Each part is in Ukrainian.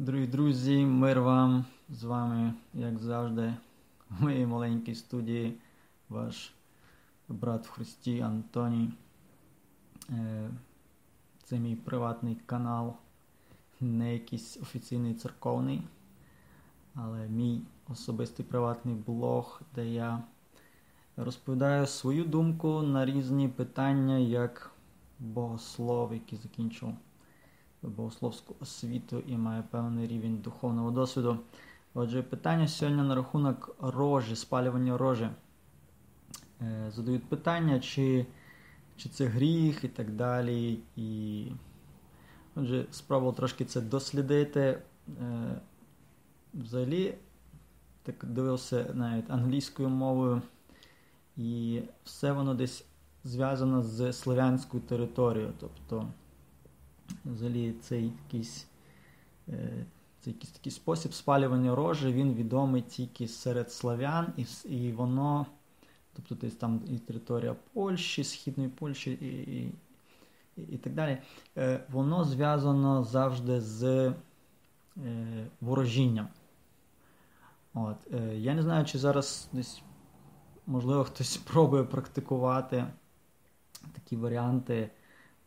Дорогі друзі, мир вам з вами, як завжди, в моїй маленькій студії, ваш брат в Христі Антоній. Е, це мій приватний канал, не якийсь офіційний церковний, але мій особистий приватний блог, де я розповідаю свою думку на різні питання як богослов, який закінчив богословську освіту і має певний рівень духовного досвіду. Отже, питання сьогодні на рахунок рожі, спалювання рожі. Е, задають питання, чи чи це гріх і так далі. І... Отже, спробував трошки це дослідити. Е, взагалі, так дивився навіть англійською мовою, і все воно десь зв'язано з слов'янською територією. тобто Взагалі цей якийсь е, цей якийсь такий спосіб спалювання рожі, він відомий тільки серед славян, і і воно, тобто десь там і територія Польщі, Східної Польщі і і, і, і так далі, е, воно зв'язано завжди з е, ворожінням. От, Я не знаю, чи зараз десь, можливо, хтось спробує практикувати такі варіанти.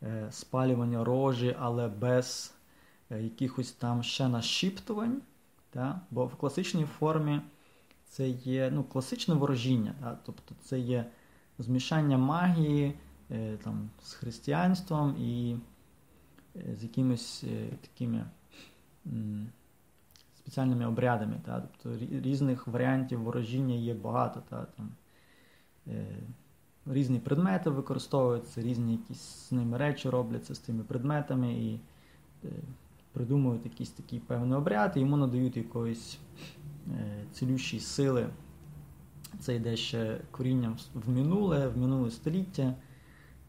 Е, спалювання рожі, але без е, якихось там ще нашіптувань. Та? Бо в класичній формі це є ну, класичне ворожіння, та? тобто це є змішання магії е, там, з християнством і з якимись такими спеціальними обрядами. Та? Тобто Різних варіантів ворожіння є багато. Та? Там, різні предмети використовуються, різні якісь з ними речі робляться з тими предметами і е, придумують якийсь такий певний обряд, і йому надають якоїсь е, цілющі сили. Це йде ще корінням в минуле, в минуле століття.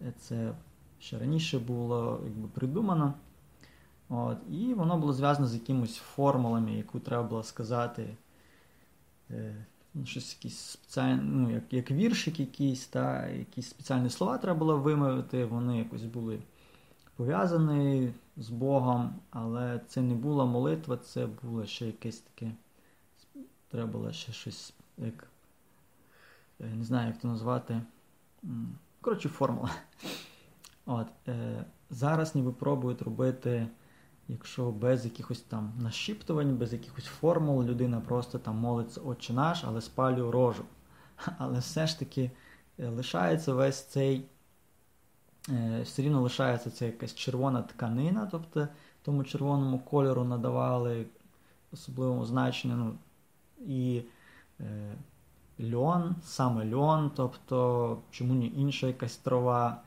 Е, це ще раніше було якби, придумано. От, І воно було зв'язано з якимись формулами, яку треба було сказати. Ну, щось якісь спеціальні, ну, як як віршик якийсь, та, якісь спеціальні слова треба було вимовити, вони якось були пов'язані з Богом, але це не була молитва, це було ще якесь таке. Треба було ще щось, як. Я не знаю, як це назвати. Коротше, формула. От, е, Зараз ніби пробують робити Якщо без якихось там нашіптувань, без якихось формул людина просто там молиться Отче наш, але спалює рожу. Але все ж таки е, лишається весь цей, е, все рівно лишається ця якась червона тканина, тобто тому червоному кольору надавали особливому значення. ну, І е, льон, саме льон, тобто чому не інша якась трава,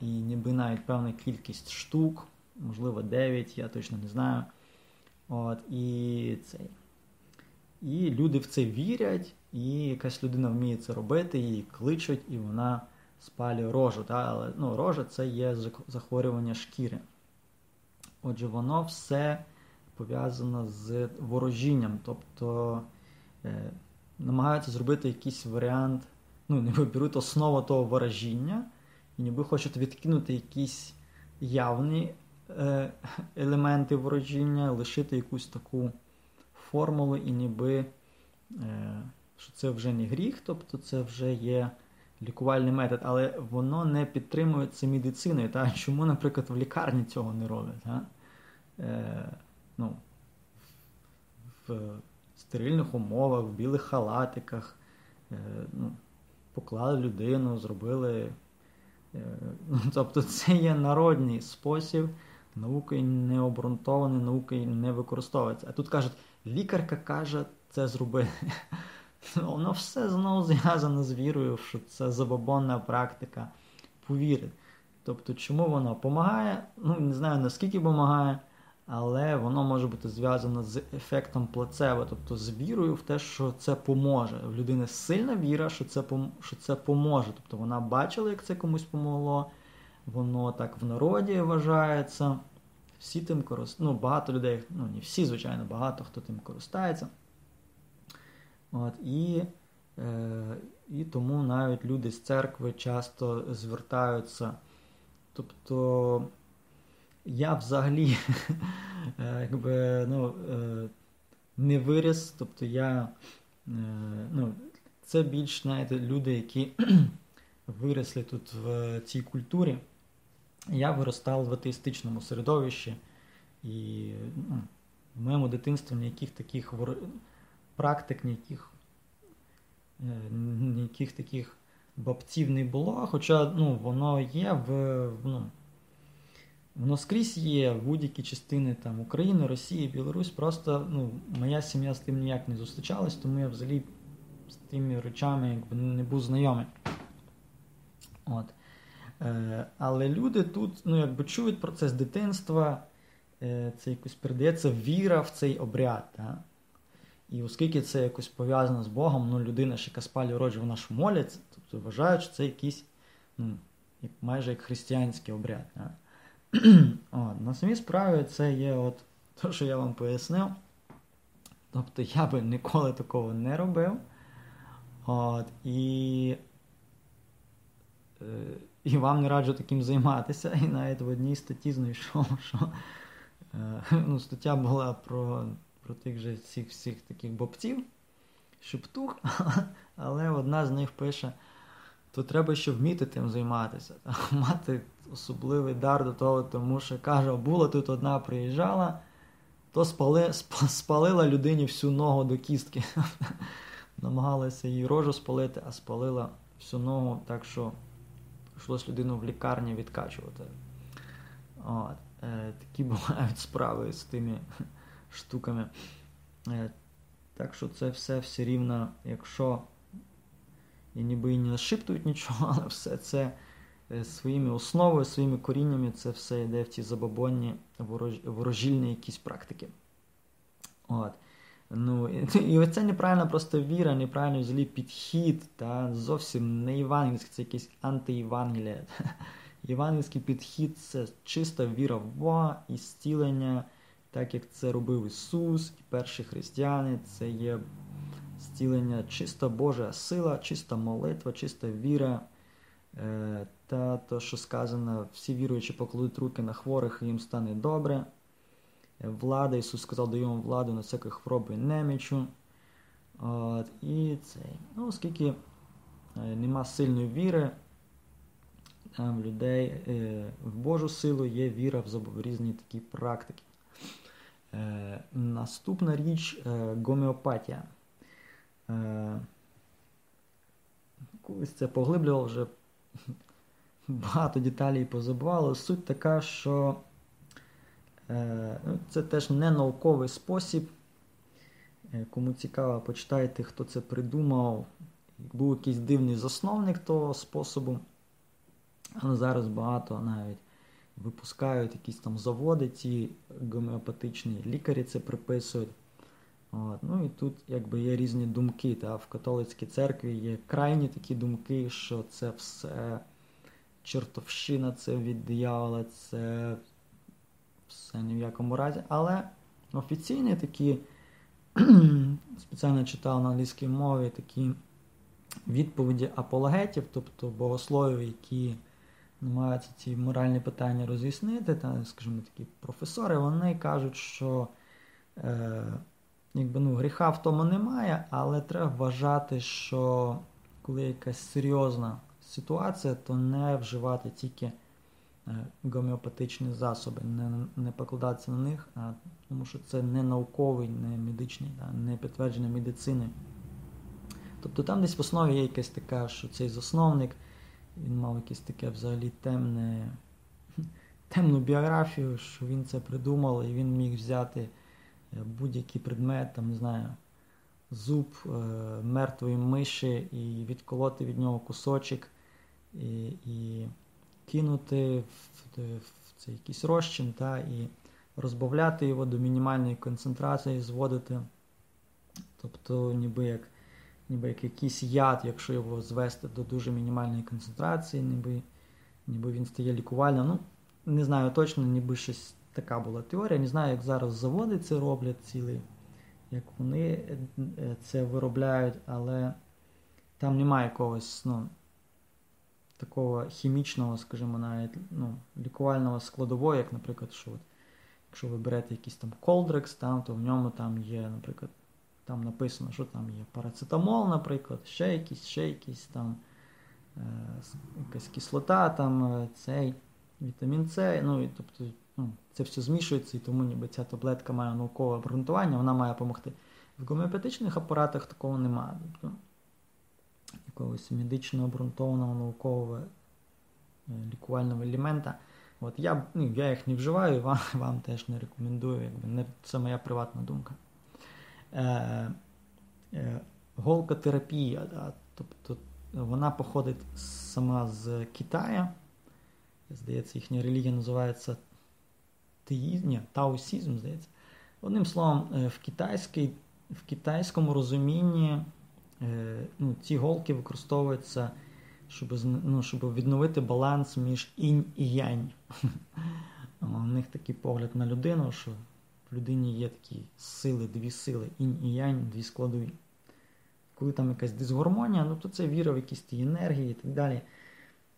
і ніби навіть певна кількість штук можливо 9, я точно не знаю. От, І цей. І люди в це вірять, і якась людина вміє це робити, її кличуть, і вона спалює рожу. Та? Але ну, рожа це є захворювання шкіри. Отже, воно все пов'язано з ворожінням. Тобто е, намагаються зробити якийсь варіант, ну, ніби беруть основу того ворожіння, і ніби хочуть відкинути якісь явні елементи ворожіння, лишити якусь таку формулу, і ніби е, що це вже не гріх, тобто це вже є лікувальний метод, але воно не підтримується медициною. Та? Чому, наприклад, в лікарні цього не роблять? Та? Е, ну, В стерильних умовах, в білих халатиках, е, ну, поклали людину, зробили. Е, ну, Тобто це є народний спосіб наукою не обґрунтований, наукою не використовується. А тут кажуть, лікарка каже це зробити. Воно все знову зв'язано з вірою, що це забобонна практика повірити. Тобто, чому воно допомагає? Ну, не знаю наскільки допомагає, але воно може бути зв'язано з ефектом плацебо, тобто з вірою в те, що це поможе. В людини сильна віра, що це що це поможе. Тобто вона бачила, як це комусь помогло, воно так в народі вважається. Всі тим користуються. Ну, багато людей, ну не всі, звичайно, багато хто тим користається. От, І е, і тому навіть люди з церкви часто звертаються. Тобто я взагалі е, якби, ну, е, не виріс. Тобто я ну, це більш знаєте, люди, які виросли тут в цій культурі. Я виростав в атеїстичному середовищі, і ну, в моєму дитинстві ніяких таких практик, ніяких ніяких таких бабців не було. Хоча ну, воно є в. ну, Воно скрізь є в будь-які частини там, України, Росії, Білорусь. Просто ну, моя сім'я з тим ніяк не зустрічалась, тому я взагалі з тими речами якби, не був знайомий. От. Е, Але люди тут ну, якби, чують про це з дитинства, е, це якось передається віра в цей обряд. Да? І оскільки це якось пов'язано з Богом, ну, людина, яка спалі роджі, вона ж моляться, тобто вважають, що це якийсь ну, майже як християнський обряд. Да? От, На самій справі це є от те, що я вам пояснив. Тобто я би ніколи такого не робив. От, І е, і вам не раджу таким займатися. І навіть в одній статті знайшов, що е, ну, стаття була про про тих же всіх всіх таких бобців, шептух, але одна з них пише то треба ще вміти тим займатися. Мати особливий дар до того, тому що каже, була тут одна приїжджала, то спали, спалила людині всю ногу до кістки. Намагалася її рожу спалити, а спалила всю ногу, так що прийшлось людину в лікарні відкачувати. От. Е, Такі бувають справи з тими штуками. Е, Так що це все все рівно, якщо і ніби і не нашиптують нічого, але все це е, своїми основою, своїми коріннями це все йде в ті забобонні ворож... ворожільні якісь практики. От. Ну, І це неправильна просто віра, неправильний взагалі підхід, та, зовсім не євангельський, це якийсь антиєвангелія. Євангельський підхід це чиста віра в Бога і зцілення, так як це робив Ісус і перші християни, це є зцілення, чиста Божа сила, чиста молитва, чиста віра. Е, та то, що сказано, всі віруючі покладуть руки на хворих, і їм стане добре. Е, влада, Ісус сказав, даю вам владу на всяких хвороб і немічу. От, І цей. Ну, оскільки е, нема сильної віри, там людей в Божу силу є віра в різні такі практики. Наступна річ гомеопатія. Е, колись це поглиблював вже багато деталей позабувало. Суть така, що е, це теж не науковий спосіб. Е, кому цікаво, почитайте, хто це придумав. Був якийсь дивний засновник того способу. Але зараз багато навіть випускають якісь там заводи, ці гомеопатичні лікарі це приписують. От. Ну І тут якби є різні думки. Та, В католицькій церкві є крайні такі думки, що це все чертовщина, це від диявола, це все ні в якому разі. Але офіційні такі, спеціально читав на англійській мові такі відповіді апологетів, тобто богословів, які намагаються ці моральні питання роз'яснити, та, скажімо, такі професори, вони кажуть, що. Е, якби, ну, гріха в тому немає, але треба вважати, що коли якась серйозна ситуація, то не вживати тільки гомеопатичні засоби, не не покладатися на них, а, тому що це не науковий, не медичний, да, не підтверджений медициною. Тобто там десь в основі є якась така, що цей засновник, він мав якесь таке взагалі темне, темну біографію, що він це придумав і він міг взяти будь-який предмет, там, не знаю, зуб е, мертвої миші і відколоти від нього кусочок і і кинути в, в цей якийсь розчин та, і розбавляти його до мінімальної концентрації, зводити. Тобто, ніби як ніби як якийсь яд, якщо його звести до дуже мінімальної концентрації, ніби ніби він стає лікувальним. Ну, Не знаю точно, ніби щось така була теорія. Не знаю, як зараз заводи це роблять цілий, як вони е, це виробляють, але там немає якогось ну, такого хімічного, скажімо, навіть ну, лікувального складового, як, наприклад, що от якщо ви берете якийсь там колдрекс, там, то в ньому там є, наприклад, там написано, що там є парацетамол, наприклад, ще якийсь, ще якийсь там е, якась кислота, там е, цей вітамін С. ну, і, тобто, ну, Це все змішується, і тому ніби ця таблетка має наукове обґрунтування, вона має допомогти. В гомеопатичних апаратах такого немає. Тобто, якогось медично обґрунтованого наукового е, лікувального елемента. От Я ну, я їх не вживаю, і вам вам теж не рекомендую. Якби не, Це моя приватна думка. Е, е, Голкотерапія, да, тобто вона походить сама з Китаю. Здається, їхня релігія називається теїзм, таосізм, здається. Одним словом, е, в китайській, в китайському розумінні ну, ці голки використовуються, щоб ну, щоб відновити баланс між інь і янь. У них такий погляд на людину, що в людині є такі сили, дві сили, інь і янь, дві складові. Коли там якась дисгармонія, ну то це віра в якісь ті енергії і так далі.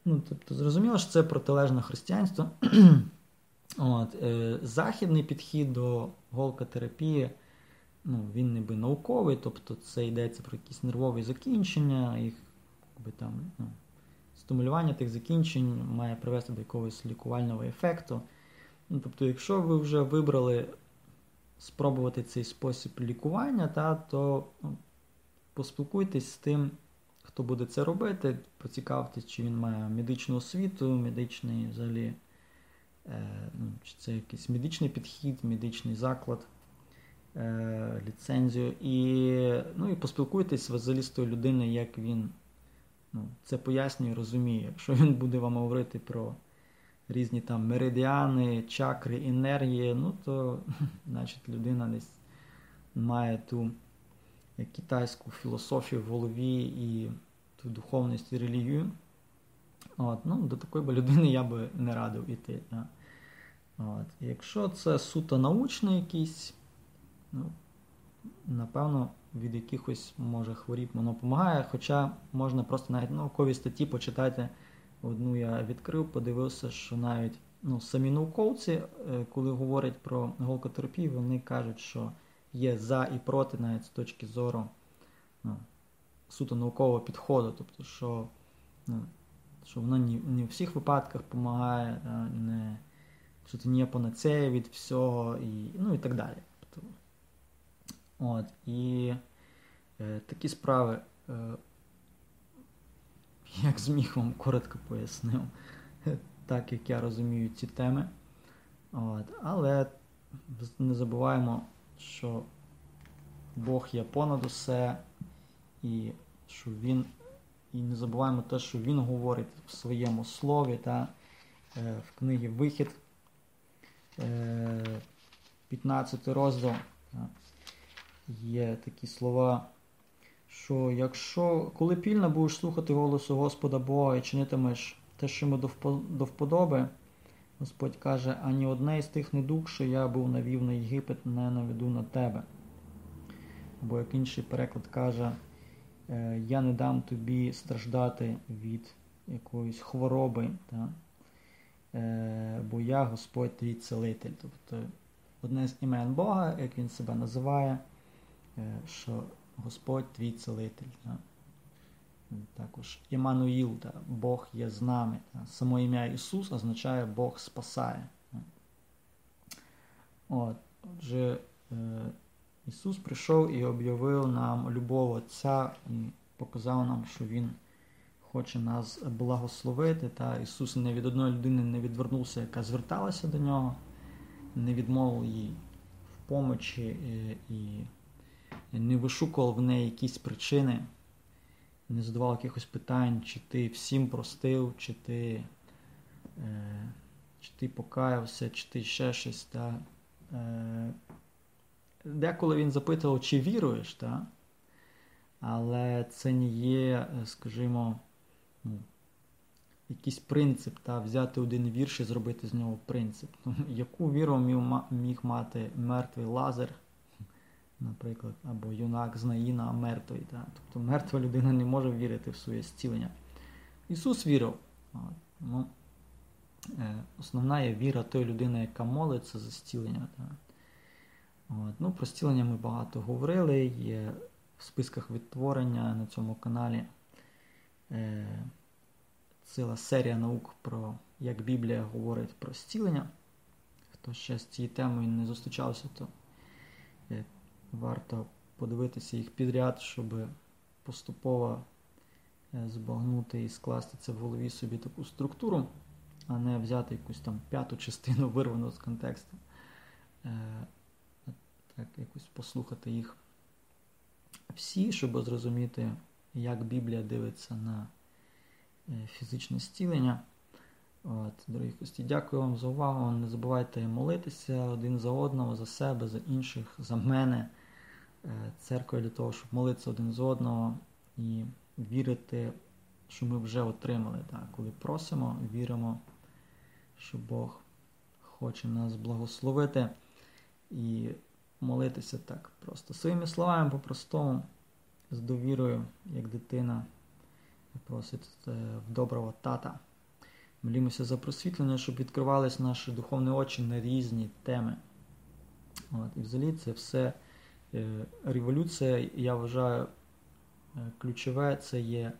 Ну, Тобто, зрозуміло, що це протилежне християнство. От, е, Західний підхід до голкотерапії, ну, він ніби науковий, тобто це йдеться про якісь нервові закінчення, їх якби, там, ну, стимулювання тих закінчень має привести до якогось лікувального ефекту. Ну, Тобто, якщо ви вже вибрали спробувати цей спосіб лікування, та, то ну, поспілкуйтесь з тим, хто буде це робити, поцікавтесь, чи він має медичну освіту, медичний взагалі. Е, ну, чи це якийсь медичний підхід, медичний заклад, ліцензію. І ну, і поспілкуйтесь взагалі з тою людиною, як він ну, це пояснює, розуміє. Якщо він буде вам говорити про різні там меридіани, чакри, енергії, ну то значить людина десь має ту китайську філософію в голові і ту духовність і релігію. От, ну, До такої би людини я би не радив іти. От. Якщо це суто научний якийсь, ну, напевно, від якихось може хворіб воно допомагає. Хоча можна просто навіть наукові статті почитати. Одну я відкрив, подивився, що навіть ну, самі науковці, е, коли говорять про голкотерапію, вони кажуть, що є за і проти навіть з точки зору ну, суто наукового підходу. Тобто, що ну, що воно не, не в всіх випадках допомагає, не, що це не панацея від всього, і, ну і так далі. От, І е, такі справи, е, як зміг вам коротко пояснив, так як я розумію ці теми. От, Але не забуваємо, що Бог є понад усе, і що Він і не забуваємо те, що він говорить в своєму слові та е, в книгі Вихід, 15 е, розділ. Є такі слова, що якщо коли пільно будеш слухати голосу Господа Бога і чинитимеш те, що йому до вподоби, Господь каже, ані одне із тих недуг, що я був навів на Єгипет, не наведу на тебе. Або як інший переклад каже, Е, я не дам тобі страждати від якоїсь хвороби, та? Е, бо я Господь твій целитель. Тобто одне з імен Бога, як він себе називає, що Господь твій целитель. Та? Також Імануїл? Бог є з нами. Та? Само ім'я Ісус означає Бог спасає. От, Отже, Ісус прийшов і об'явив нам любов Отця і показав нам, що Він хоче нас благословити. Та Ісус не від одної людини не відвернувся, яка зверталася до нього, не відмовив їй в помочі е, і не вишукував в неї якісь причини, не задавав якихось питань, чи ти всім простив, чи ти е, чи ти покаявся, чи ти ще щось. Та, е, Деколи він запитував, чи віруєш, та? але це не є, е, скажімо, ну, якийсь принцип, та? взяти один вірш і зробити з нього принцип. Яку віру міг мати мертвий лазер, наприклад, або юнак з Наїна мертвий. Та? Тобто мертва людина не може вірити в своє зцілення. Ісус вірив. Ну, основна є віра тої людини, яка молиться за зцілення. От. Ну, Про зцілення ми багато говорили, є в списках відтворення на цьому каналі е, ціла серія наук про як Біблія говорить про зцілення. Хто ще з цією темою не зустрічався, то е, варто подивитися їх підряд, щоб поступово е, збагнути і скласти це в голові собі таку структуру, а не взяти якусь там п'яту частину вирвану з контексту. Е, так, якось послухати їх всі, щоб зрозуміти, як Біблія дивиться на фізичне зцілення. От, Дорогі гості, дякую вам за увагу. Не забувайте молитися один за одного, за себе, за інших, за мене. Е, церква для того, щоб молитися один за одного і вірити, що ми вже отримали. Так? Коли просимо, віримо, що Бог хоче нас благословити і молитися так просто своїми словами по-простому, з довірою, як дитина просить е, в доброго тата. Молімося за просвітлення, щоб відкривались наші духовні очі на різні теми. От, І взагалі це все революція, я вважаю, е, ключове це є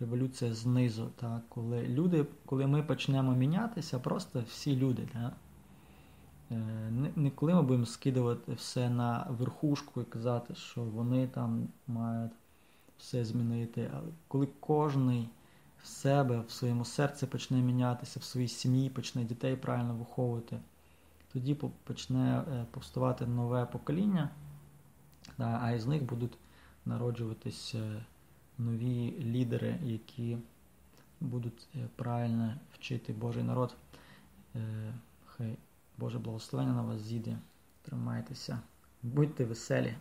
революція знизу. Так? Коли люди, коли ми почнемо мінятися, просто всі люди. Так? Е, не, коли ми будемо скидувати все на верхушку і казати, що вони там мають все змінити, але коли кожний в себе, в своєму серці почне мінятися, в своїй сім'ї почне дітей правильно виховувати, тоді почне е, повставати нове покоління, а із них будуть народжуватись е, нові лідери, які будуть е, правильно вчити Божий народ. Хай Боже благословення на вас зійде. Тримайтеся, будьте веселі.